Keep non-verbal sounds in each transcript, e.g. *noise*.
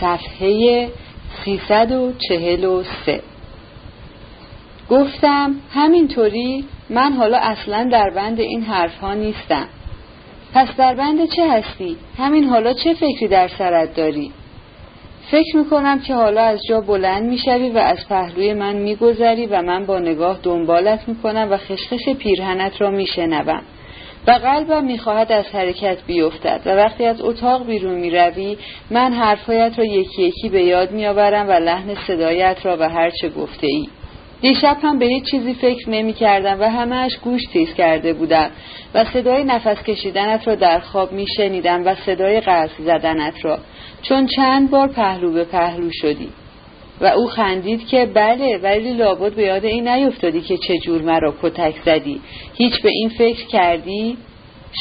صفحه 343 گفتم همینطوری من حالا اصلا در بند این حرف ها نیستم پس در بند چه هستی؟ همین حالا چه فکری در سرت داری؟ فکر می‌کنم که حالا از جا بلند می‌شوی و از پهلوی من میگذری و من با نگاه دنبالت می‌کنم و خشخش پیرهنت را میشنوم و قلبم می‌خواهد از حرکت بیفتد و وقتی از اتاق بیرون می‌روی من حرفهایت را یکی یکی به یاد میآورم و لحن صدایت را و هرچه گفته ای دیشب هم به هیچ چیزی فکر نمی کردم و همهش گوش تیز کرده بودم و صدای نفس کشیدنت را در خواب می شنیدم و صدای قرص زدنت را. چون چند بار پهلو به پهلو شدی. و او خندید که بله ولی لابد به یاد این نیفتادی که چجور مرا کتک زدی. هیچ به این فکر کردی؟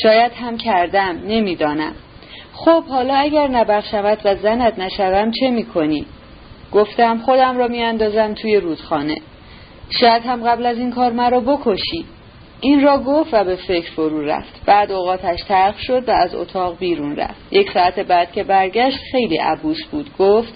شاید هم کردم نمی‌دانم. خب حالا اگر نبخشمت و زنت نشوم چه می‌کنی؟ گفتم خودم را میاندازم توی رودخانه. شاید هم قبل از این کار مرا بکشی. این را گفت و به فکر فرو رفت. بعد اوقاتش تلخ شد و از اتاق بیرون رفت. یک ساعت بعد که برگشت خیلی عبوس بود. گفت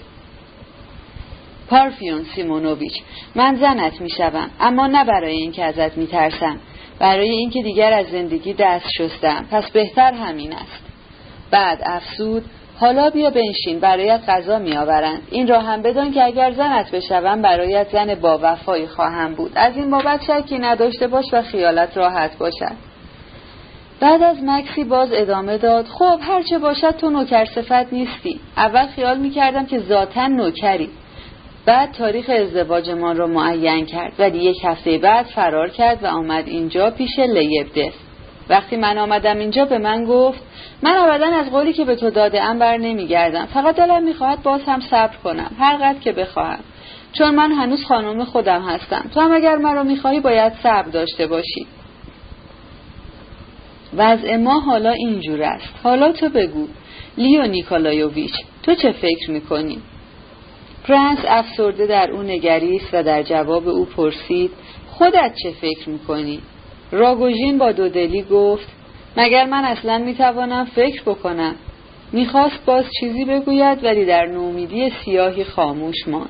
پارفیون سیمونوویچ. من زنت می‌شوم اما نه برای اینکه ازت میترسم. برای اینکه دیگر از زندگی دست شستم. پس بهتر همین است. بعد افسود حالا بیا بنشین برایت غذا میآورند این را هم بدان که اگر زنت بشوم برایت زن با وفایی خواهم بود. از این بابت شکی نداشته باش و خیالت راحت باشد. بعد از مکسی باز ادامه داد خب هرچه باشد تو نوکر صفت نیستی. اول خیال می‌کردم که ذاتا نوکری. بعد تاریخ ازدواجمان را معین کرد. ولی یک هفته بعد فرار کرد و آمد اینجا پیش لیبدف وقتی من آمدم اینجا به من گفت من ابدا از قولی که به تو داده ام بر نمیگردم. فقط دلم می‌خواهد باز هم صبر کنم. هر قدر که بخواهم. چون من هنوز خانم خودم هستم. تو هم اگر مرا می‌خواهی باید صبر داشته باشی. وضع ما حالا اینجور است. حالا تو بگو. لیو نیکالایوویچ تو چه فکر می‌کنی؟ پرنس افسرده در او نگریست و در جواب او پرسید خودت چه فکر می‌کنی؟ راگوژین با دودلی گفت مگر من اصلا می‌توانم فکر بکنم؟ می‌خواست باز چیزی بگوید ولی در نومیدی سیاهی خاموش ماند.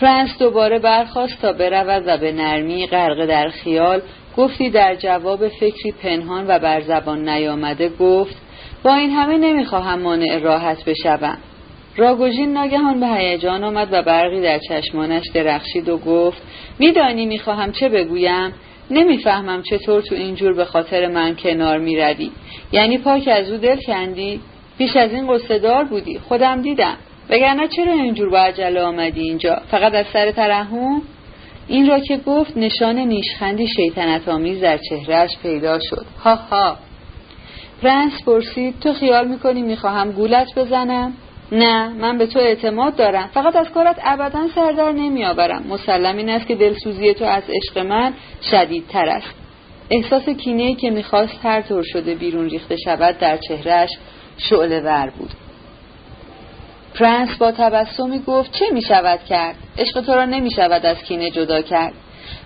پرنس دوباره برخواست تا برود و به نرمی غرق در خیال گفتی در جواب فکری پنهان و بر زبان نیامده گفت با این همه نمی‌خواهم مانع راحت بشوم. راگوژین ناگهان به هیجان آمد و برقی در چشمانش درخشید و گفت میدانی می‌خواهم چه بگویم؟ نمی‌فهمم چطور تو اینجور به خاطر من کنار می‌روی. یعنی پاک از او دل کندی؟ پیش از این قصدار بودی. خودم دیدم. وگرنه چرا اینجور با عجله آمدی اینجا؟ فقط از سر ترحم؟ این را که گفت نشان نیشخندی شیطنت آمیز در چهرهش پیدا شد. ها ها. پرنس پرسید تو خیال می‌کنی می‌خواهم گولت بزنم؟ نه من به تو اعتماد دارم. فقط از کارت ابدا سردر نمیآورم. مسلم این است که دلسوزی تو از عشق من شدیدتر است. احساس کینه که می‌خواست هر طور شده بیرون ریخته شود در چهرهش شعله ور بود. پرنس با تبسمی گفت چه می شود کرد؟ عشق تو را نمی شود از کینه جدا کرد.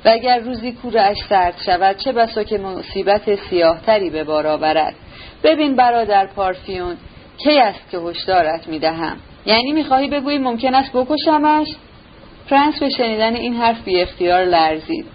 و اگر روزی کورش سرد شود چه بسا که مصیبت سیاهتری به بار آورد. ببین برادر پارفیون کی است که هشدارت می‌دهم؟ یعنی می‌خواهی بگویی ممکن است بکشمش؟ پرنس به شنیدن این حرف بی اختیار لرزید.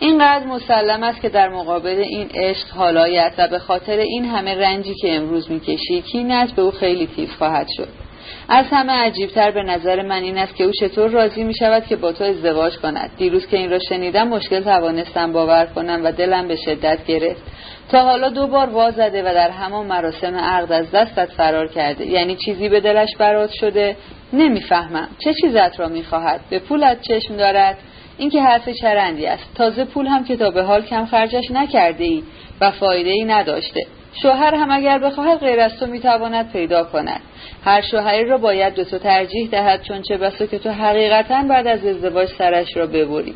اینقدر مسلم است که در مقابل این عشق حالایت و به خاطر این همه رنجی که امروز می‌کشی کینت به او خیلی تیز خواهد شد. از همه عجیبتر به نظر من این است که او چطور راضی می شود که با تو ازدواج کند. دیروز که این را شنیدم مشکل توانستم باور کنم و دلم به شدت گرفت. تا حالا دو بار وازده و در همان مراسم عقد از دستت فرار کرده. یعنی چیزی به دلش برات شده نمی‌فهمم. چه چیزت را می‌خواهد؟ به پولت چشم دارد؟ این که حرف چرندی است. تازه پول هم که تا به حال کم خرجش نکرده ای و فایده ای نداشته. شوهر هم اگر بخواهد غیر از تو می‌تواند پیدا کند. هر شوهری را باید به تو ترجیح دهد چون چه بسا که تو حقیقتا بعد از ازدواج سرش را ببری.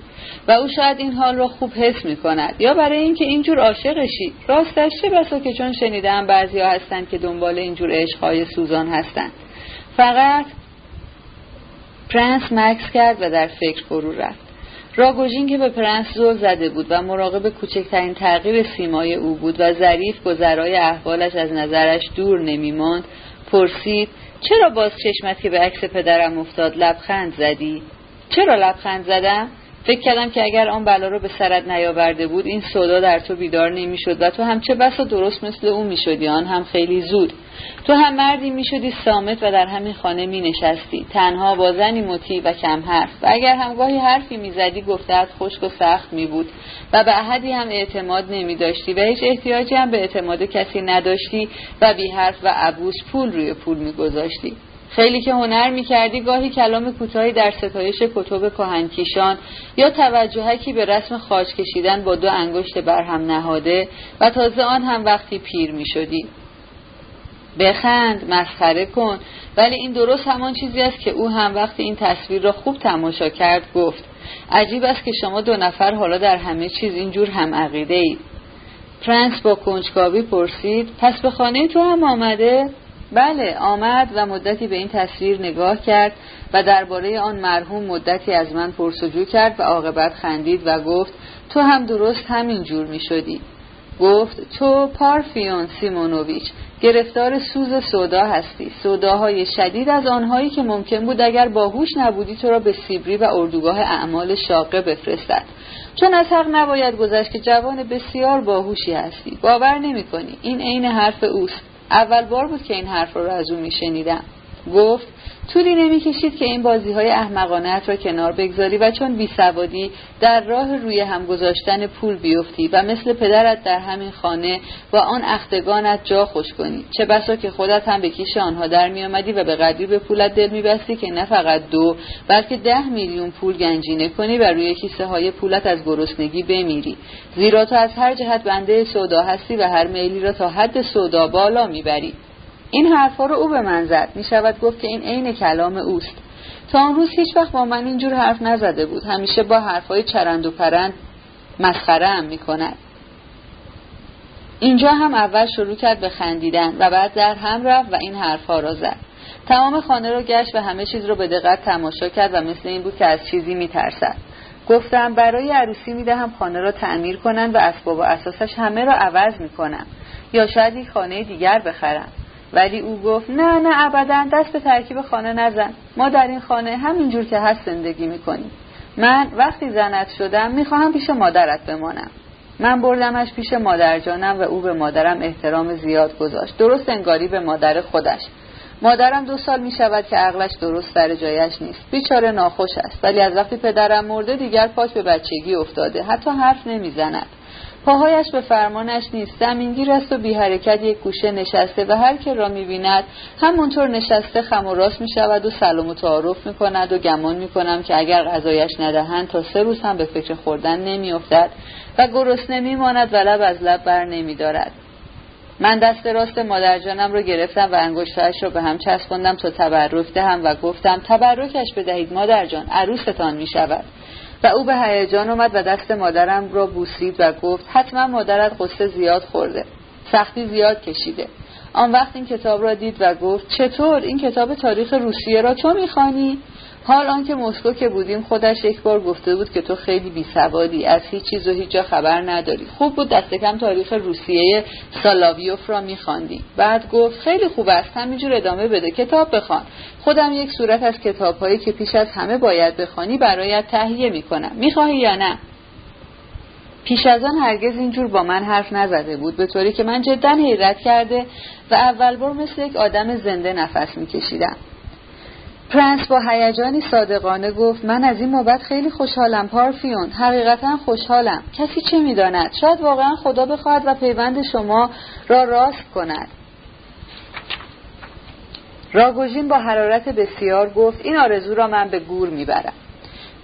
و او شاید این حال را خوب حس می کند یا برای اینکه اینجور عاشقشی. راستش چه بسا که چون شنیدم بعضیا هستند که دنبال اینجور عشقهای سوزان هستند. فقط پرنس مکث کرد و در فکر فرو رفت. راگوژین که به پرنس زل زده بود و مراقب کوچکترین تغییر سیمای او بود و ظرایف گذرای احوالش از نظرش دور نمیماند. پرسید چرا باز چشمت که به عکس پدرم افتاد؟ لبخند زدی. چرا لبخند زدم؟ فکر کردم که اگر آن بلا رو به سرت نیاورده بود این صدا در تو بیدار نمی‌شد و تو هم چه بسا درست مثل او می‌شدی. آن هم خیلی زود. تو هم مردی می‌شدی سامت و در همین خانه می نشستی تنها با زنی مطیع و کم حرف. و اگر همگاهی حرفی می‌زدی گفتهت خشک و سخت می بود و به احدی هم اعتماد نمی داشتی و هیچ احتیاجی هم به اعتماد کسی نداشتی و بی حرف و عبوس پول روی پول میگذاشتی. خیلی که هنر می‌کردی گاهی کلام کوتاهی در ستایش کتب کهنکیشان یا توجهکی به رسم خاج کشیدن با دو انگشت بر هم نهاده و تازه آن هم وقتی پیر می‌شدی. بخند مسخره کن. ولی این درست همان چیزی است که او هم وقتی این تصویر را خوب تماشا کرد گفت. عجیب است که شما دو نفر حالا در همه چیز اینجور هم عقیده اید پرنس با کنجکاوی پرسید پس به خانه تو هم آمده؟ بله آمد و مدتی به این تصویر نگاه کرد و درباره آن مرحوم مدتی از من پرسجو کرد و عاقبت خندید و گفت تو هم درست همین جور می شدی. گفت تو پارفیون سیمونوویچ گرفتار سوز سودا هستی. سوداهای شدید از آنهایی که ممکن بود اگر باهوش نبودی تو را به سیبری و اردوگاه اعمال شاقه بفرستد. چون از حق نباید گذشت که جوان بسیار باهوشی هستی. باور نمی کنی. این عین حرف اوست. اول بار بود که این حرف رو از او میشنیدم. گفت طولی نمی‌کشید که این بازی های احمقانت را کنار بگذاری و چون بی سوادی در راه روی هم گذاشتن پول بیفتی و مثل پدرت در همین خانه و آن اختگانت جا خوش کنی چه بسا که خودت هم به کیش آنها در میآمدی و به قدری به پولت دل میبستی که نه فقط دو بلکه ده میلیون پول گنجینه کنی و روی کیسه های پولت از گرسنگی بمیری. زیرا تو از هر جهت بنده سودا هستی و هر میلی را تا حد سودا بالا می‌بری. این حرفها رو او به من زد. می شود گفت که این عین کلام اوست. تا آن روز هیچ وقت با من اینجور حرف نزده بود. همیشه با حرفهای چرند و پرند مسخره هم می کند اینجا هم اول شروع کرد به خندیدن و بعد در هم رفت و این حرفها را زد. تمام خانه را گشت و همه چیز را به دقت تماشا کرد و مثل این بود که از چیزی میترسد. گفتم برای عروسی می‌دهم خانه را تعمیر کنند و اسباب و اساسش همه را عوض می‌کنم یا شاید یک خانه دیگر بخرم. ولی او گفت نه نه ابدا دست به ترکیب خانه نزن. ما در این خانه همینجور که هست زندگی می‌کنیم. من وقتی زنت شدم می‌خواهم پیش مادرت بمانم. من بردمش پیش مادر جانم و او به مادرم احترام زیاد گذاشت. درست انگاری به مادر خودش. مادرم دو سال می شود که عقلش درست سر جایش نیست. بیچاره ناخوش است. ولی از وقتی پدرم مرده دیگر پاک به بچگی افتاده. حتی حرف نمی‌زند. پاهایش به فرمانش نیست زمینگیر است و بی حرکت یک گوشه نشسته و هر که را می‌بیند همونطور نشسته خم و راست می شود و سلام و تعارف می کند و گمان می کنم که اگر غذایش ندهند تا سه روز هم به فکر خوردن نمیافتد و گرسنه میماند و لب از لب بر نمی دارد. من دست راست مادر جانم رو گرفتم و انگشتهاش رو به هم چسباندم تا تبرک دهم و گفتم تبرکش بدهید مادر جان عروستان می شود و او به هیجان آمد و دست مادرم را بوسید و گفت حتما مادرت قصه زیاد خورده سختی زیاد کشیده. آن وقت این کتاب را دید و گفت چطور؟ این کتاب تاریخ روسیه را تو می‌خوانی؟ حال آنکه مسکو که بودیم خودش یک بار گفته بود که تو خیلی بیسوادی از هیچ چیز و هیچ جا خبر نداری. خوب بود دست کم تاریخ روسیه سالاویوف را میخواندی بعد گفت خیلی خوب است همینجور ادامه بده کتاب بخوان. خودم یک صورت از کتابهایی که پیش از همه باید بخوانی برایت تهیه می‌کنم. می‌خواهی یا نه؟ پیش از آن هرگز اینجور با من حرف نزده بود به طوری که من جدا حیرت کرده و اول بار مثل یک آدم زنده نفس میکشیدم. پرنس با هیجانی صادقانه گفت من از این مبت خیلی خوشحالم پارفیون. حقیقتا خوشحالم. کسی چه می‌داند؟ شاید واقعا خدا بخواهد و پیوند شما را راست کند. راگوژین با حرارت بسیار گفت این آرزو را من به گور می‌برم.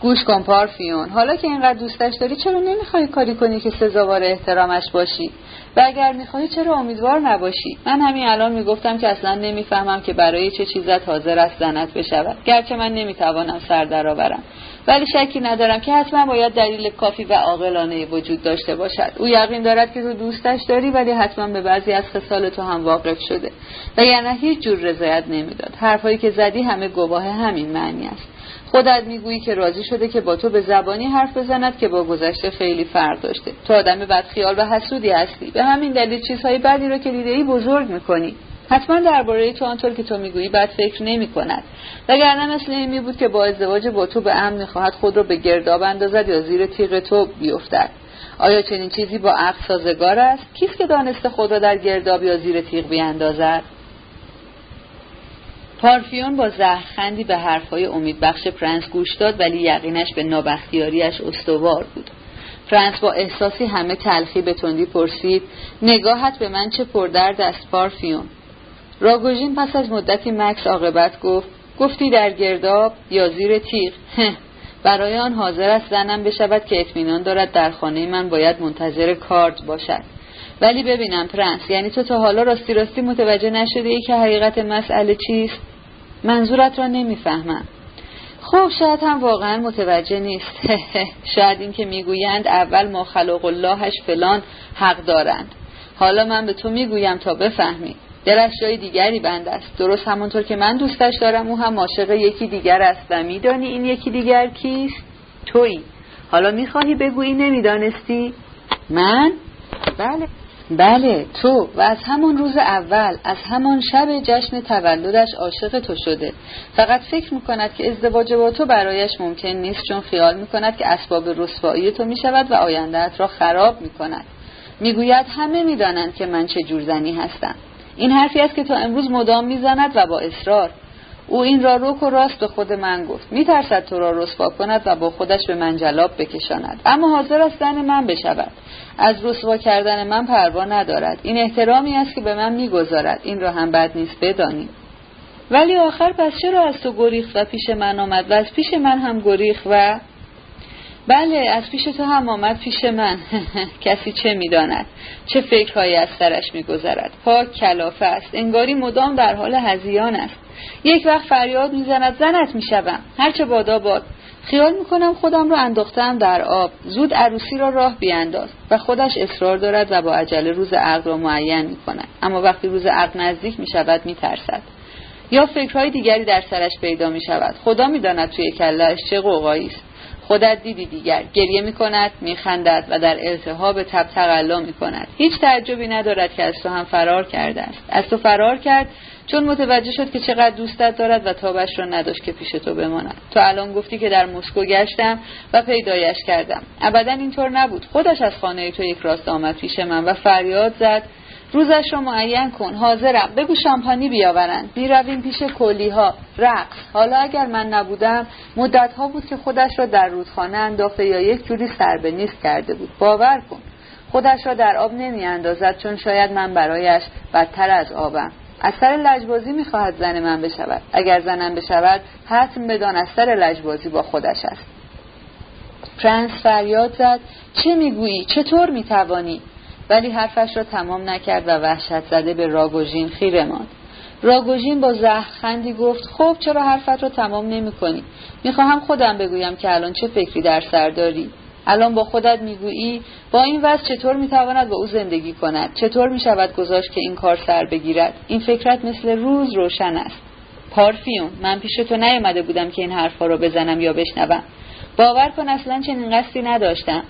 گوش کن پارفیون. حالا که اینقدر دوستش داری چرا نمی‌خوای کاری کنی که سزاوار احترامش باشی؟ و اگر می‌خواهی چرا امیدوار نباشی؟ من همین الان می‌گفتم که اصلا نمی‌فهمم که برای چه چیزت حاضر است زنت بشود. گرچه من نمی‌توانم سر درآورم ولی شکی ندارم که حتما باید دلیل کافی و عاقلانه وجود داشته باشد. او یقین دارد که تو دوستش داری ولی حتما به بعضی از خصال تو هم واقف شده. و یعنی هیچ جور رضایت نمی‌داد. حرفهایی که زدی همه گواه همین معنی است. خودت می‌گویی که راضی شده که با تو به زبانی حرف بزند که با گذشته خیلی فرق داشته. تو آدم بدخیال و حسودی هستی. به همین دلیل چیزهای بدی را که دیده ای بزرگ می‌کنی. حتما درباره تو آنطور که تو می‌گویی بد فکر نمی کند وگرنه مثل این می بود که با ازدواج با تو به امن می‌خواهد خود را به گرداب اندازد یا زیر تیغ تو بیفتد. آیا چنین چیزی با عقل سازگار است؟ کیست که دانسته خود را در گرداب یا زیر تیغ بیاندازد؟ پارفیون با زهرخندی به حرفهای امیدبخش پرنس گوش داد ولی یقینش به نابختیاریش استوار بود. پرنس با احساسی همه تلخی به تندی پرسید نگاهت به من چه پردرد است پارفیون راگوژین پس از مدتی مکث عاقبت گفت گفتی در گرداب یا زیر تیغ؟ برای آن حاضر است زنم بشود که اطمینان دارد در خانه من باید منتظر کارد باشد. ولی ببینم پرنس یعنی تو تا حالا راستی راستی متوجه نشده ای که حقیقت مسئله چیست؟ منظورت را نمی‌فهمم. خب شاید هم واقعا متوجه نیست. *laughs* شاید این که می‌گویند اول ما خلق اللهش فلان حق دارند. حالا من به تو می‌گویم تا بفهمی. دلش جای دیگری بند است. درست همونطور که من دوستش دارم او هم عاشق یکی دیگر است. و میدانی این یکی دیگر کیست؟ تویی. حالا می‌خواهی بگویی نمی‌دانستی؟ من؟ بله. بله تو و از همان روز اول از همان شب جشن تولدش عاشق تو شده. فقط فکر می‌کند که ازدواج با تو برایش ممکن نیست چون خیال می‌کند که اسباب رسوایی تو می‌شود و آیندهت را خراب می‌کند. می‌گوید همه می‌دانند که من چه جور زنی هستم. این حرفی است که تا امروز مدام می‌زند و با اصرار. او این را روک و راست به خود من گفت. میترسد تو را رسوا کند و با خودش به من جلاب بکشاند. اما حاضر است زن من بشود. از رسوا کردن من پروا ندارد. این احترامی است که به من می‌گذارد. این را هم بد نیست بدانیم. ولی آخر پس چرا از تو گریخت و پیش من آمد؟ و از پیش من هم گریخت و بله از پیش تو هم آمد پیش من. *laughs* کسی چه می‌داند؟ چه فکرهایی از سرش میگذرد؟ پاک کلافه است. انگاری مدام در حال هزیان است. یک وقت فریاد می‌زند زنت می‌شوم. هرچه بادا باد. خیال می‌کنم خودم رو انداختم در آب. زود عروسی را راه بیانداز. و خودش اصرار دارد و با عجله روز عقد را معین می‌کند. اما وقتی روز عقد نزدیک می‌شود میترسد. یا فکرهای دیگری در سرش پیدا می‌شود. خدا می‌داند توی کلهاش چه قوقایی است. خودت دیدی دیگر. گریه می کند و در التهاب تب تقلا می کند هیچ تعجبی ندارد که از تو هم فرار کرده است. از تو فرار کرد چون متوجه شد که چقدر دوستت دارد و تابش را نداشت که پیش تو بماند. تو الان گفتی که در مسکو گشتم و پیدایش کردم. ابدا اینطور نبود. خودش از خانه تو یک راست آمد پیش من و فریاد زد. روزش رو معین کن. حاضرم. بگو شامپانی بیاورند. می‌رویم پیش کلی ها رقص. حالا اگر من نبودم مدت ها بود که خودش را در رودخانه انداخته یا یک جوری سر به نیست کرده بود. باور کن. خودش را در آب نمی اندازد چون شاید من برایش بدتر از آبم. از سر لجبازی می‌خواهد زن من بشود. اگر زنم بشود حتم بدان از سر لجبازی با خودش است. پرنس فریاد زد چه می‌گویی؟ چطور می‌توانی؟ ولی حرفش را تمام نکرد و وحشت زده به راگوژین خیره ماند. راگوژین با زهرخندی گفت خب چرا حرفت را تمام نمی کنی؟ می‌خواهم خودم بگویم که الان چه فکری در سر داری. الان با خودت می‌گویی با این وضع چطور می‌تواند با او زندگی کند؟ چطور می‌شود گذاشت که این کار سر بگیرد؟ این فکرت مثل روز روشن است. پارفیون من پیش تو نیامده بودم که این حرفها را بزنم یا بشنوم. باور کن اصلا چنین قصدی نداشتم.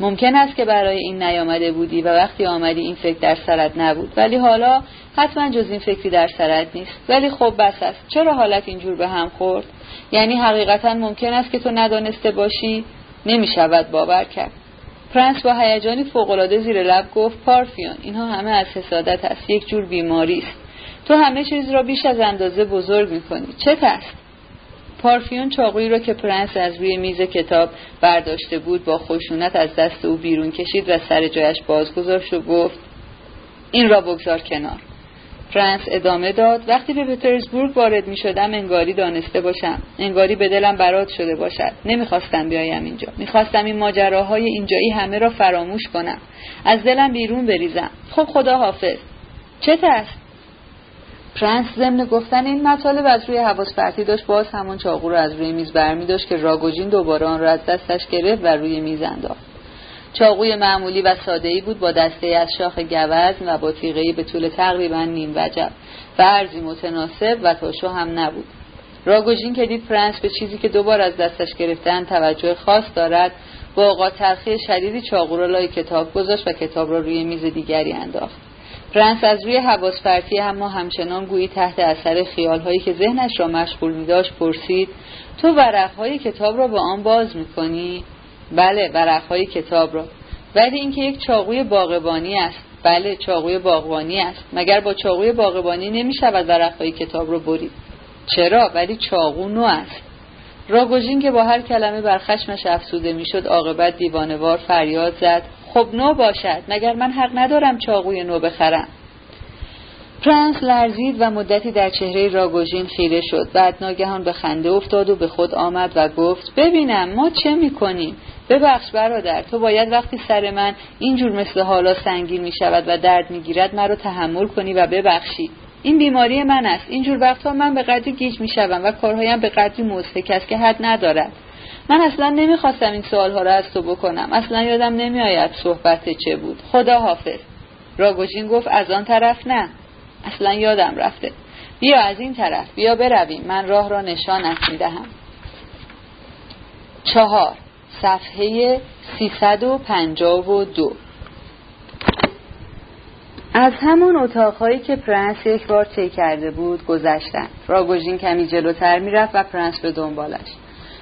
ممکن است که برای این نیامده بودی و وقتی آمدی این فکر در سرت نبود. ولی حالا حتما جز این فکری در سرت نیست. ولی خب بس است. چرا حالت اینجور به هم خورد؟ یعنی حقیقتا ممکن است که تو ندانسته باشی؟ نمی شود باور کرد. پرنس با هیجانی فوقالعاده زیر لب گفت پارفیون اینها همه از حسادت است. یک جور بیماری است. تو همه چیز را بیش از اندازه بزرگ می‌کنی. چه است پارفیون چاقویی را که پرنس از روی میز کتاب برداشته بود با خشونت از دست او بیرون کشید و سر جایش باز گذاشت و گفت این را بگذار کنار. پرنس ادامه داد. وقتی به پترزبورگ وارد می شدم انگاری دانسته باشم. انگاری به دلم برات شده باشد. نمی‌خواستم بیایم اینجا. می‌خواستم این ماجراهای اینجایی همه را فراموش کنم. از دلم بیرون بریزم. خب خدا حافظ. چه است پرنس ضمن گفتن این مطالب از روی حواس پرتی داشت. باز همون چاقو رو از روی میز برمی داشت که راگوژین دوباره آن را از دستش گرفت و روی میز انداخت. چاقوی معمولی و ساده‌ای بود با دسته از شاخ گوزن و با تیغه‌ای به طول تقریبا نیم وجب و عرضی متناسب و تاشو هم نبود راگوژین که دید پرنس به چیزی که دوبار از دستش گرفتن توجه خاص دارد با اوقات تلخی شدیدی چاقو را لای کتاب گذاشت و کتاب را روی میز دیگری انداخت پرنس از روی حواس پرتی اما همچنان گویی تحت اثر خیالهایی که ذهنش را مشغول می پرسید تو ورقهای کتاب را با آن باز می‌کنی؟ بله ورقهای کتاب را. ولی اینکه یک چاقوی باغبانی است. بله چاقوی باغبانی است. مگر با چاقوی باغبانی نمی شود ورقهای کتاب را برید؟ چرا؟ ولی چاقو نو است. راگوژین که با هر کلمه بر خشمش افسوده می‌شد عاقبت دیوانوار فریاد زد. خب نو باشد مگر من حق ندارم چاقوی نو بخرم؟ پرنس لرزید و مدتی در چهره راگوژین خیره شد. بعد ناگهان به خنده افتاد و به خود آمد و گفت ببینم ما چه می‌کنیم؟ ببخش برادر تو باید وقتی سر من اینجور مثل حالا سنگین می شود و درد می‌گیرد مرا تحمل کنی و ببخشی. این بیماری من است. اینجور وقتها من به قدری گیج می شوم و کارهایم به قدری مضحک است که حد ندارد. من اصلا نمی‌خواستم این سوالها را از تو بکنم. اصلا یادم نمیآید صحبت چه بود. خدا حافظ راگوژین گفت از آن طرف نه. اصلا یادم رفته. بیا از این طرف. بیا برویم. من راه را نشانت می‌دهم چهار. صفحه 352 از همون اتاقهایی که پرنس یک بار طی کرده بود گذشتند. راگوژین کمی جلوتر می‌رفت و پرنس به دنبالش.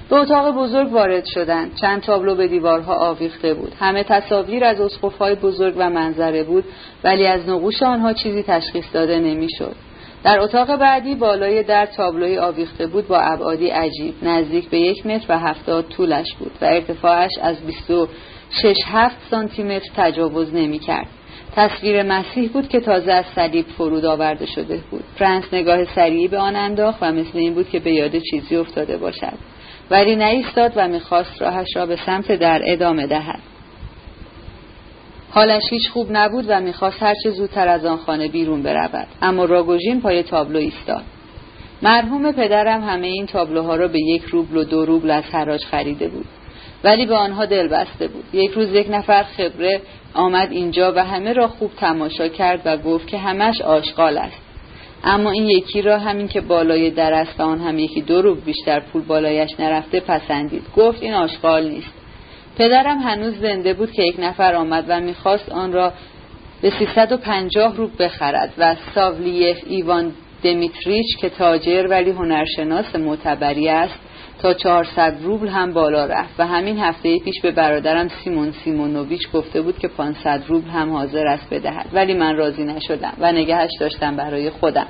به اتاق بزرگ وارد شدند. چند تابلو به دیوارها آویخته بود. همه تصاویر از اسقفهای بزرگ و منظره بود ولی از نقوش آنها چیزی تشخیص داده نمی‌شد. در اتاق بعدی بالای در تابلوی آویخته بود با ابعادی عجیب نزدیک به یک متر و هفتاد طولش بود و ارتفاعش از 26 هفت سانتی متر تجاوز نمی کرد. تصویر مسیح بود که تازه از صلیب فرود آورده شده بود. پرنس نگاه سریعی به آن انداخت و مثل این بود که به یاد چیزی افتاده باشد. ولی نایستاد و می‌خواست راهش را به سمت در ادامه دهد. حالش هیچ خوب نبود و می‌خواست هرچه زودتر از آن خانه بیرون برود. اما راگوژین پای تابلو ایستاد. مرحوم پدرم همه این تابلوها را به یک روبل و دو روبل از حراج خریده بود. ولی به آنها دل بسته بود. یک روز یک نفر خبره آمد اینجا و همه را خوب تماشا کرد و گفت که همش آشغال است. اما این یکی را همین که بالای در است و آن هم یکی دو روب بیشتر پول بالایش نرفته پسندید. گفت این آشغال نیست. پدرم هنوز زنده بود که یک نفر آمد و می‌خواست آن را به 350 روب بخرد و ساولیف ایوان دمیتریچ که تاجر ولی هنرشناس معتبری است تا 400 روبل هم بالا رفت و همین هفته پیش به برادرم سیمون سیمونوویچ گفته بود که 500 روبل هم حاضر است بدهد. ولی من راضی نشدم و نگهش داشتم برای خودم.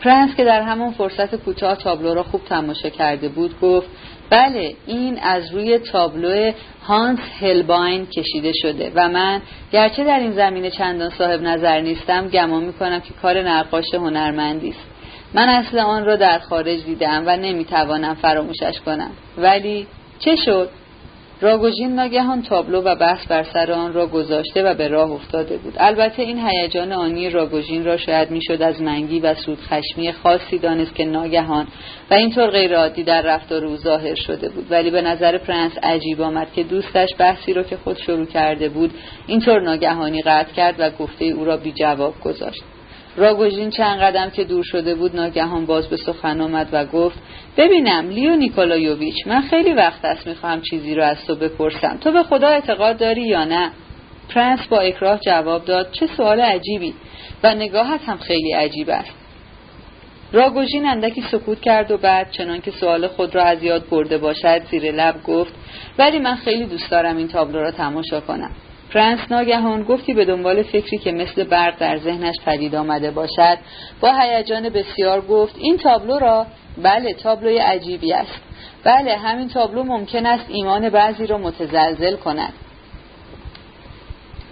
پرنس که در همون فرصت کوتاه تابلو را خوب تماشا کرده بود گفت بله این از روی تابلو هانس هلباین کشیده شده و من گرچه در این زمینه چندان صاحب نظر نیستم گمان می‌کنم که کار نقاش هنرمندی است. من اصل آن را در خارج دیدم و نمی‌توانم فراموشش کنم. ولی چه شد؟ راگوژین ناگهان تابلو و بحث بر سر آن را گذاشته و به راه افتاده بود. البته این هیجان آنی راگوژین را شاید می‌شد از منگی و سودخشمی خاصی دانست که ناگهان و اینطور غیرعادی در رفتار او ظاهر شده بود. ولی به نظر پرنس عجیب آمد که دوستش بحثی را که خود شروع کرده بود اینطور ناگهانی قطع کرد و گفته او را بی جواب گذاشت. راگوژین چند قدم که دور شده بود ناگهان باز به سخن آمد و گفت ببینم لیو نیکولایوویچ من خیلی وقت است می‌خواهم چیزی را از تو بپرسم. تو به خدا اعتقاد داری یا نه؟ پرنس با اکراه جواب داد چه سوال عجیبی و نگاهت هم خیلی عجیب است. راگوژین اندکی سکوت کرد و بعد چنان که سوال خود را از یاد برده باشد زیر لب گفت ولی من خیلی دوست دارم این تابلو را تماشا کنم. پرنس ناگهان گفتی به دنبال فکری که مثل برق در ذهنش پدید آمده باشد با هیجان بسیار گفت این تابلو را بله تابلوی عجیبی است بله همین تابلو ممکن است ایمان بعضی را متزلزل کند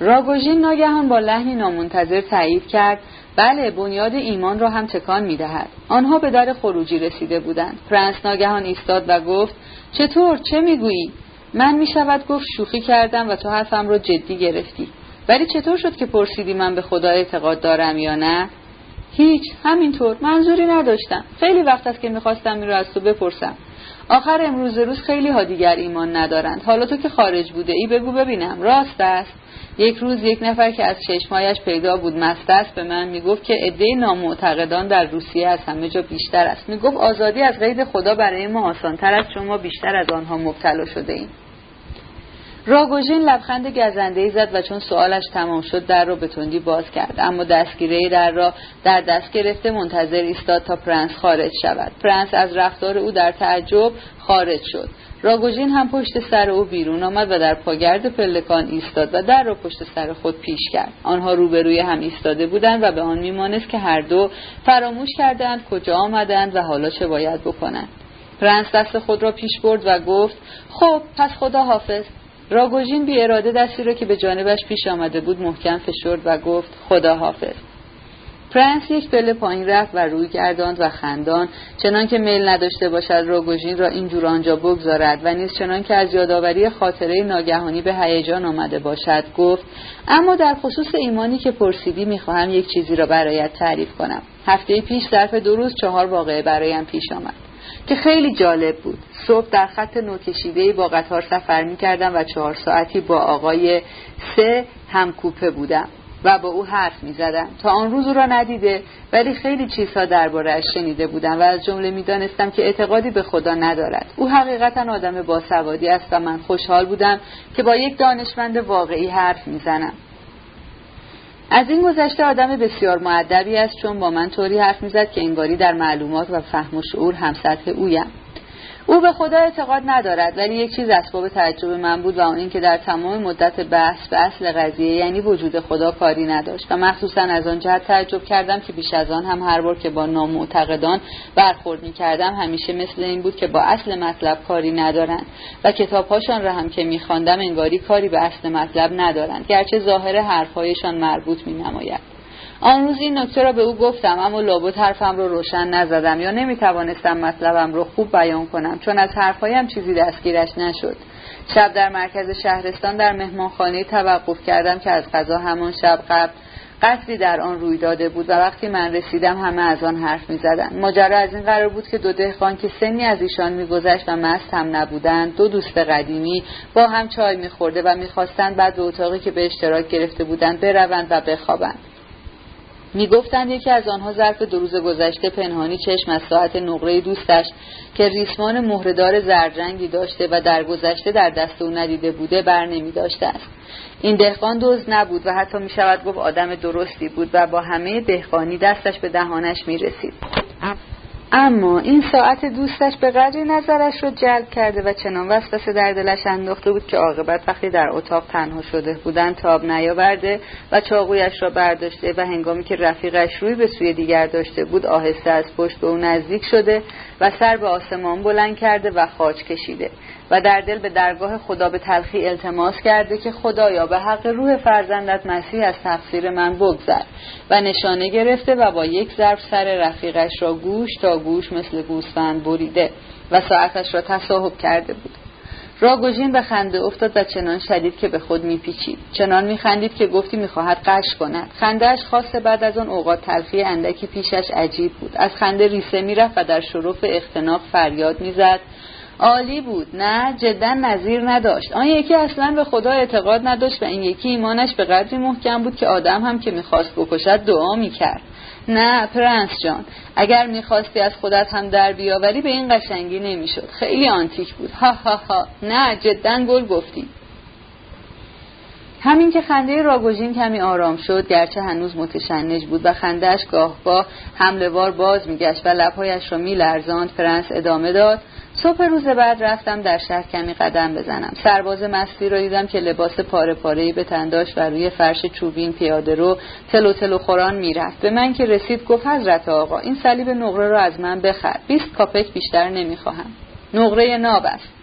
راگوژین ناگهان با لحنی نامنتظر تایید کرد بله بنیاد ایمان را هم تکان می دهد. آنها به در خروجی رسیده بودند. پرنس ناگهان ایستاد و گفت چطور چه می‌گویی؟ من می شود گفت شوخی کردم و تو حرفم رو جدی گرفتی. ولی چطور شد که پرسیدی من به خدا اعتقاد دارم یا نه؟ هیچ همینطور. منظوری نداشتم. خیلی وقت است که می‌خواستم این رو از تو بپرسم. آخر امروز روز خیلی ها دیگر ایمان ندارند. حالا تو که خارج بوده ای بگو ببینم. راست است؟ یک روز یک نفر که از چشمایش پیدا بود مست است به من می‌گفت که عده نامعتقدان در روسیه از همه جا بیشتر است. می‌گفت آزادی از قید خدا برای ما آسانتر است چون ما بیشتر از آنها مبتلا شده ایم. راگوژین لبخند گزنده ای زد و چون سوالش تمام شد در را به تندی باز کرد. اما دستگیره در را در دست گرفته منتظر ایستاد تا پرنس خارج شود. پرنس از رفتار او در تعجب خارج شد. راگوژین هم پشت سر او بیرون آمد و در پاگرد پلکان ایستاد و در را پشت سر خود پیش کرد. آنها روبروی هم ایستاده بودند و به آن میمانست که هر دو فراموش کردند کجا آمدند و حالا چه باید بکنند. پرنس دست خود را پیش برد و گفت خب پس خدا حافظ. راگوژین بی اراده دستی را که به جانبش پیش آمده بود محکم فشرد و گفت خدا حافظ. پرنس یک پله پایین رفت و روی گرداند و خندان چنان که میل نداشته باشد راگوژین را اینجور آنجا بگذارد و نیز چنان که از یادآوری خاطره ناگهانی به هیجان آمده باشد گفت اما در خصوص ایمانی که پرسیدی می‌خواهم یک چیزی را برایت تعریف کنم. هفته پیش ظرف دو روز چهار واقعه برایم پیش آمد که خیلی جالب بود. صبح در خط نوکشیده با قطار سفر می کردم و چهار ساعتی با آقای سه همکوپه بودم. و با او حرف می زدم. تا آن روز او را ندیده ولی خیلی چیزها دربارهاش شنیده بودم و از جمله می دانستم که اعتقادی به خدا ندارد. او حقیقتا آدم باسوادی است و من خوشحال بودم که با یک دانشمند واقعی حرف می‌زنم. از این گذشته آدم بسیار معدبی است چون با من طوری حرف می‌زد که انگاری در معلومات و فهم و شعور همسطح اویم. او به خدا اعتقاد ندارد ولی یک چیز اسباب تعجب من بود و اون اینکه در تمام مدت بحث به اصل قضیه یعنی وجود خدا کاری نداشت و مخصوصا از آن جهت تعجب کردم که بیش از آن هم هر بار که با نامعتقدان برخورد می کردم همیشه مثل این بود که با اصل مطلب کاری ندارند و کتابهاشان را هم که میخواندم انگاری کاری به اصل مطلب ندارند گرچه ظاهر حرفهایشان مربوط می نماید آن روز این نکته را به او گفتم اما لابد حرفم رو روشن نزدم یا نمی‌توانستم مطلبم رو خوب بیان کنم چون از حرفهایم چیزی دستگیرش نشد شب در مرکز شهرستان در مهمانخانه توقف کردم که از غذا همان شب قبل قصدی در آن روی داده بود و وقتی من رسیدم همه از آن حرف می زدن. ماجرا از این قرار بود که دو دهقان که سنی از ایشان میگذشت و مست هم نبودند دو دوست قدیمی با هم چای میخورده و می‌خواستند بعد به اتاقی که به اشتراک گرفته بودند بروند و بخوابند می‌گفتند یکی از آنها ظرف دو روز گذشته پنهانی چشم از ساعت نقره دوستش که ریسمان مهردار زرجنگی داشته و در گذشته در دست او ندیده بوده بر نمی داشته است. این دهقان دوز نبود و حتی می شود گفت آدم درستی بود و با همه دهقانی دستش به دهانش می رسید اما این ساعت دوستش به قدری نظرش رو جلب کرده و چنان وسوسه در دلش انداخته بود که عاقبت وقتی در اتاق تنها شده بودن تاب نیاورده و چاقویش را برداشته و هنگامی که رفیقش روی به سوی دیگر داشته بود آهسته از پشت به او نزدیک شده و سر به آسمان بلند کرده و خاج کشیده. و در دل به درگاه خدا به تلخی التماس کرده که خدایا به حق روح فرزندت مسیح از تقصیر من بگذر. و نشانه گرفته و با یک ضرب سر رفیقش را گوش تا گوش مثل گوسفند بریده و ساعتش را تصاحب کرده بود. راگوژین به خنده افتاد و چنان شدید که به خود میپیچید. چنان میخندید که گفتی می‌خواهد قش کند. خندهاش خاصه بعد از آن اوقات تلخی اندکی پیشش عجیب بود. از خنده ریسه می‌رفت و در شرف اختناق فریاد می‌زد. عالی بود. نه جدا نظیر نداشت. آن یکی اصلا به خدا اعتقاد نداشت و این یکی ایمانش به قدری محکم بود که آدم هم که می‌خواست بکشد دعا می‌کرد. نه پرنس جان اگر می‌خواستی از خودت هم در بیاوری به این قشنگی نمی‌شد. خیلی آنتیک بود. ها ها ها. نه جدا گل گفتی همین که خنده راگوژین کمی آرام شد گرچه هنوز متشنج بود و خندهش گاه حملوار باز میگشت و لبهایش را میلرزاند پرنس ادامه داد. صبح روز بعد رفتم در شهر کمی قدم بزنم. سرباز مستی را دیدم که لباس پاره پاره به تنداش و روی فرش چوبین پیاده رو تلو تلو خوران می‌رفت. به من که رسید گفت حضرت آقا این صلیب نقره را از من بخر. بیست کاپک بیشتر نمی‌خواهم. نقره ناب است.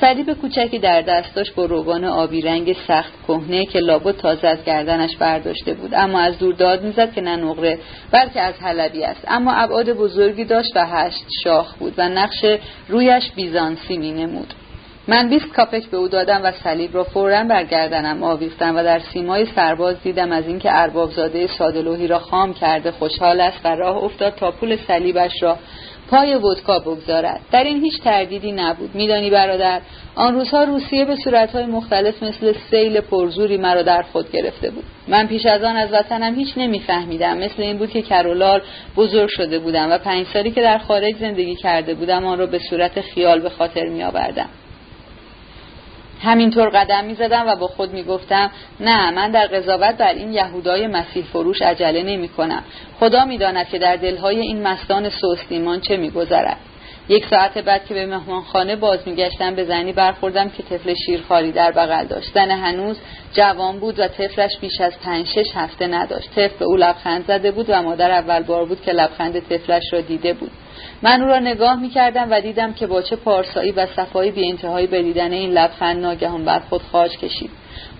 صلیب کوچکی در دستش با روبان آبی رنگ سخت کهنه که لابد تازه از گردنش برداشته بود. اما از دور داد می‌زد که نه نقره بلکه از حلبی است. اما ابعاد بزرگی داشت و هشت شاخ بود و نقش رویش بیزانسی می نمود من بیست کاپک به او دادم و صلیب را فورا بر گردنم آویختم و در سیمای سرباز دیدم از اینکه اربابزاده سادلوهی را خام کرده خوشحال است و راه افتاد تا پول صلیبش را پای ودکا بگذارد. در این هیچ تردیدی نبود. میدانی برادر آن روزها روسیه به صورتهای مختلف مثل سیل پرزوری مرا در خود گرفته بود. من پیش از آن از وطنم هیچ نمیفهمیدم. مثل این بود که کرولال بزرگ شده بودم و پنج سالی که در خارج زندگی کرده بودم آن را به صورت خیال به خاطر می آوردم همینطور قدم می زدم و با خود می گفتم نه من در قضاوت بر این یهودای مسیح فروش عجله نمی کنم خدا می داند که در دلهای این مستان سوستیمان چه می گذرد. یک ساعت بعد که به مهمانخانه باز میگشتم به زنی برخوردم که طفل شیرخواری در بغل داشت. زن هنوز جوان بود و طفلش بیش از پنج شش هفته نداشت. طفل به او لبخند زده بود و مادر اول بار بود که لبخند طفلش را دیده بود. من او را نگاه می کردم و دیدم که با چه پارسایی و صفایی بی انتهایی به دیدن این لبخند ناگهان بر خود خاج کشید.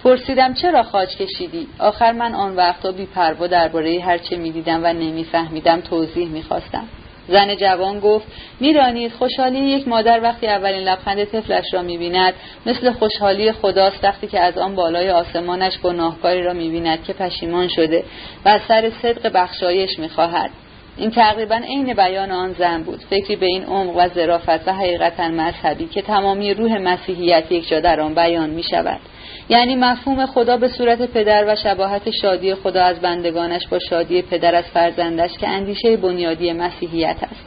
پرسیدم چرا خاج کشیدی؟ آخر من آن وقتا بی پروا درباره هرچه می‌دیدم و نمیفهمیدم توضیح می‌خواستم. زن جوان گفت میرانید خوشحالی یک مادر وقتی اولین لبخند طفلش را می‌بیند مثل خوشحالی خداست وقتی که از آن بالای آسمانش گناهکاری را می‌بیند که پشیمان شده و از سر صدق بخشایش می‌خواهد. این تقریبا عین بیان آن زن بود. فکری به این عمق و ظرافت و حقیقتا مذهبی که تمامی روح مسیحیت یکجا در آن بیان می شود یعنی مفهوم خدا به صورت پدر و شباهت شادی خدا از بندگانش با شادی پدر از فرزندش که اندیشه بنیادی مسیحیت است.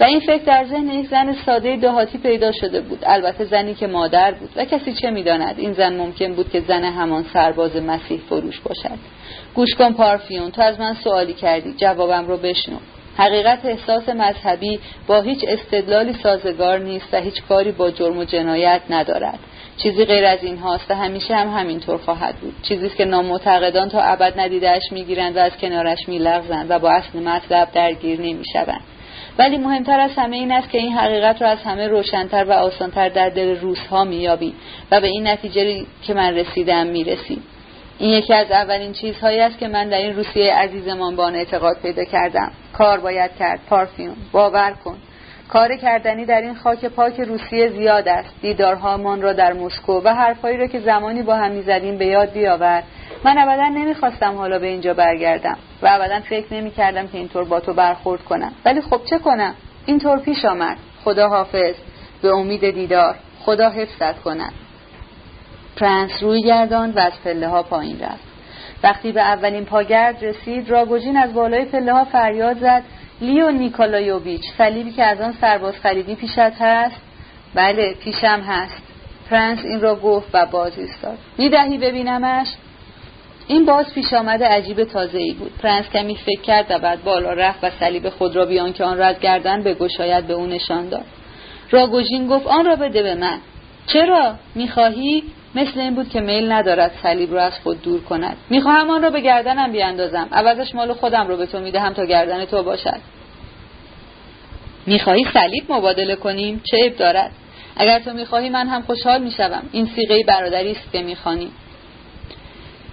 و این فکر در ذهن یک زن ساده دهاتی پیدا شده بود. البته زنی که مادر بود و کسی چه می‌داند؟ این زن ممکن بود که زن همان سرباز مسیح فروش باشد. گوش کن پارفیون تو از من سوالی کردی. جوابم رو بشنو. حقیقت احساس مذهبی با هیچ استدلالی سازگار نیست و هیچ کاری با جرم و جنایت ندارد. چیزی غیر از این هاست و همیشه هم همینطور خواهد بود. چیزی که نامعتقدان تا ابد ندیدهش می‌گیرند و از کنارش میلغزند و با اصل مطلب درگیر نمی‌شوند. ولی مهمتر از همه این است که این حقیقت را از همه روشنتر و آسانتر در دل روزها مییابی و به این نتیجه که من رسیدم می‌رسی این یکی از اولین چیزهایی است که من در این روسیه عزیزمان با اعتقاد پیدا کردم. کار باید کرد پارفیون باور کن. کار کردنی در این خاک پاک روسیه زیاد است. دیدارهامان را در مسکو و حرفهایی را که زمانی با هم می‌زدیم به یاد بیاور. من ابدا نمی‌خواستم حالا به اینجا برگردم و ابدا فکر نمی‌کردم که اینطور با تو برخورد کنم. ولی خب چه کنم؟ اینطور پیش آمد. خدا حافظ به امید دیدار. خدا حفظت کند. پرنس روی گرداند و از پله ها پایین رفت. وقتی به اولین پاگرد رسید راگوژین از بالای پله ها فریاد زد. لیو نیکولایوویچ صلیبی که از آن سرباز خریدی پیشت هست؟ بله پیشم هست. پرنس این را گفت و باز ایستاد. می‌دهی ببینمش؟ این باز پیش آمده عجیب تازه ای بود. پرنس کمی فکر کرد و بعد بالا رفت و صلیب خود را بی آن که آن را از گردن بگشاید به او نشان داد. راگوژین گفت آن را بده به من. چرا؟ می‌خواهی؟ مثل این بود که میل ندارد صلیب را از خود دور کند. می‌خواهم آن را به گردنم بیاندازم. عوضش مال خودم رو به تو می‌دهم تا گردن تو باشد. می‌خواهی صلیب مبادله کنیم؟ چه دارد. اگر تو می‌خواهی من هم خوشحال می‌شوم. این صیغه برادری است که می‌خوانی.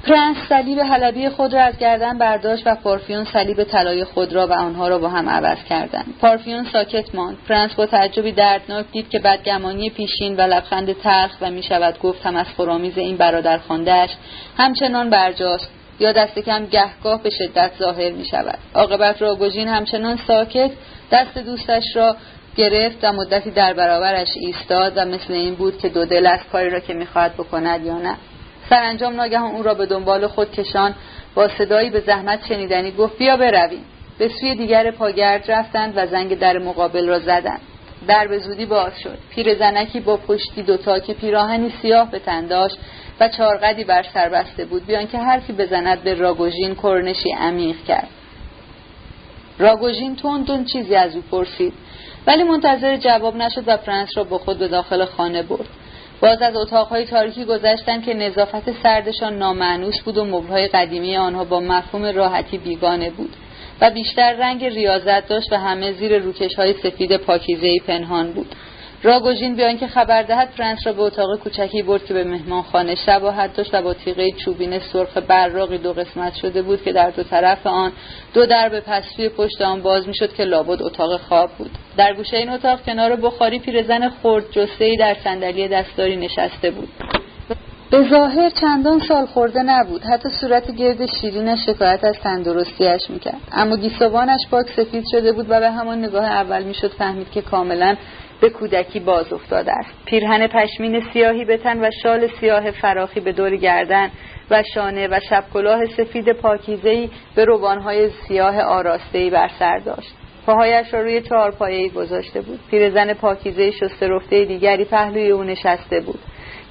پرنس صلیب حلبی خود را از گردن برداشت و پارفیون صلیب طلای خود را و آنها را با هم عوض کردند. پارفیون ساکت ماند. پرنس با تعجبی دردناک دید که بدگمانی پیشین و لبخند تلخ و می‌شود گفت تمسخرآمیز این برادر خوانده‌اش همچنان برجاست. یا دست کم گهگاه به شدت ظاهر می شود عاقبت راگوژین همچنان ساکت دست دوستش را گرفت و مدتی در برابرش ایستاد و مثل این بود که دو دل از کاری را که می‌خواهد بکند یا نه. سرانجام ناگهان او را به دنبال خود کشان با صدایی به زحمت شنیدنی گفت بیا برویم. به سوی دیگر پاگرد رفتند و زنگ در مقابل را زدند. در به زودی باز شد. پیرزنکی با پشتی دوتا که پیراهنی سیاه به تن داشت و چارقدی بر سر بسته بود بیان که حرفی بزند به راگوژین کرنشی عمیق کرد. راگوژین تون چیزی از او پرسید. ولی منتظر جواب نشد و فرانس را با خود به داخل خانه برد. باز از اتاقهای تاریکی گذشتن که نظافت سردشان نامعنوس بود و مبلهای قدیمی آنها با مفهوم راحتی بیگانه بود و بیشتر رنگ ریاضت داشت و همه زیر روکش های سفید پاکیزهای پنهان بود. راگوژین بیان که خبر دهد فرانس را به اتاق کوچکی برد که به مهمانخانه شباهت داشت و با تیغه چوبین سرخ براقی دو قسمت شده بود که در دو طرف آن دو درب پسوی پشت آن باز می‌شد که لابد اتاق خواب بود. در گوشه این اتاق کنار بخاری پیرزن خرد جسهای در صندلی دستاری نشسته بود. به ظاهر چندان سال خورده نبود. حتی صورت گرد شیرینش شکایت از تندرستیش می‌کرد. اما گیسوانش پاک سفید شده بود و به همان نگاه اول می‌شد فهمید که کاملا به کودکی باز افتاده است پیرهن پشمین سیاهی به تن و شال سیاه فراخی به دور گردن و شانه و شبکلاه سفید پاکیزهی به روبانهای سیاه آراستهی بر سر داشت. پاهایش را روی چهار پایهی گذاشته بود. پیرزن پاکیزه شسته رفته دیگری پهلوی او نشسته بود.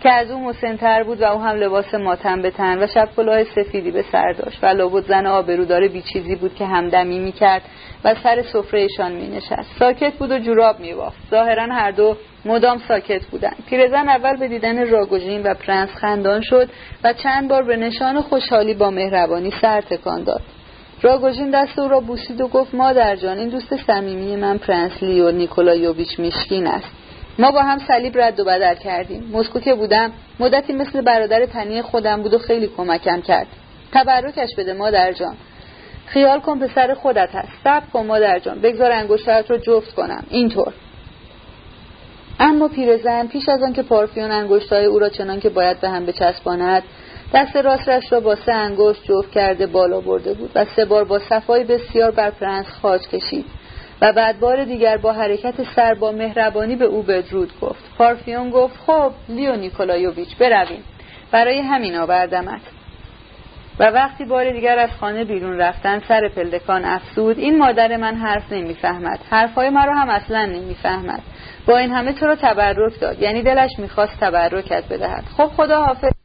که از او مسنتر بود و او هم لباس ماتم به تن و شب کلاه سفیدی به سر داشت. و لابد زن آبرودار بیچیزی بود که همدمی می‌کرد و سر سفرهشان می نشست ساکت بود و جوراب می بافت ظاهرا هر دو مدام ساکت بودند. پیرزن اول به دیدن راگوژین و پرنس خندان شد و چند بار به نشان خوشحالی با مهربانی سر تکان داد. راگوژین دست او را بوسید و گفت مادر جان این دوست صمیمی من پرنس لیو نیکولایوویچ میشکین است. ما با هم صلیب رد و بدل کردیم. مسکو که بودم مدتی مثل برادر تنی خودم بود و خیلی کمکم کرد. تبرکش بده مادر جان. خیال کن پسر خودت هست. صبر کن مادر جان. بگذار انگشترت رو جفت کنم. اینطور. اما پیرزن پیش از آن که پارفیون انگشتهای او را چنان که باید به هم بچسباند دست راستش را با سه انگشت جفت کرده بالا برده بود و سه بار با صفای بسیار بر پرنس خاج کشید. و بعد بار دیگر با حرکت سر با مهربانی به او بدرود گفت. پارفیون گفت خب لیو نیکولایوویچ برویم. برای همین آوردمت. و وقتی بار دیگر از خانه بیرون رفتن سر پلدکان افسود این مادر من حرف نمی‌فهمد. حرفهای مرا هم اصلا نمی‌فهمد. با این همه تو رو تبرک داد. یعنی دلش می‌خواست تبرکت بدهد. خب خدا حافظ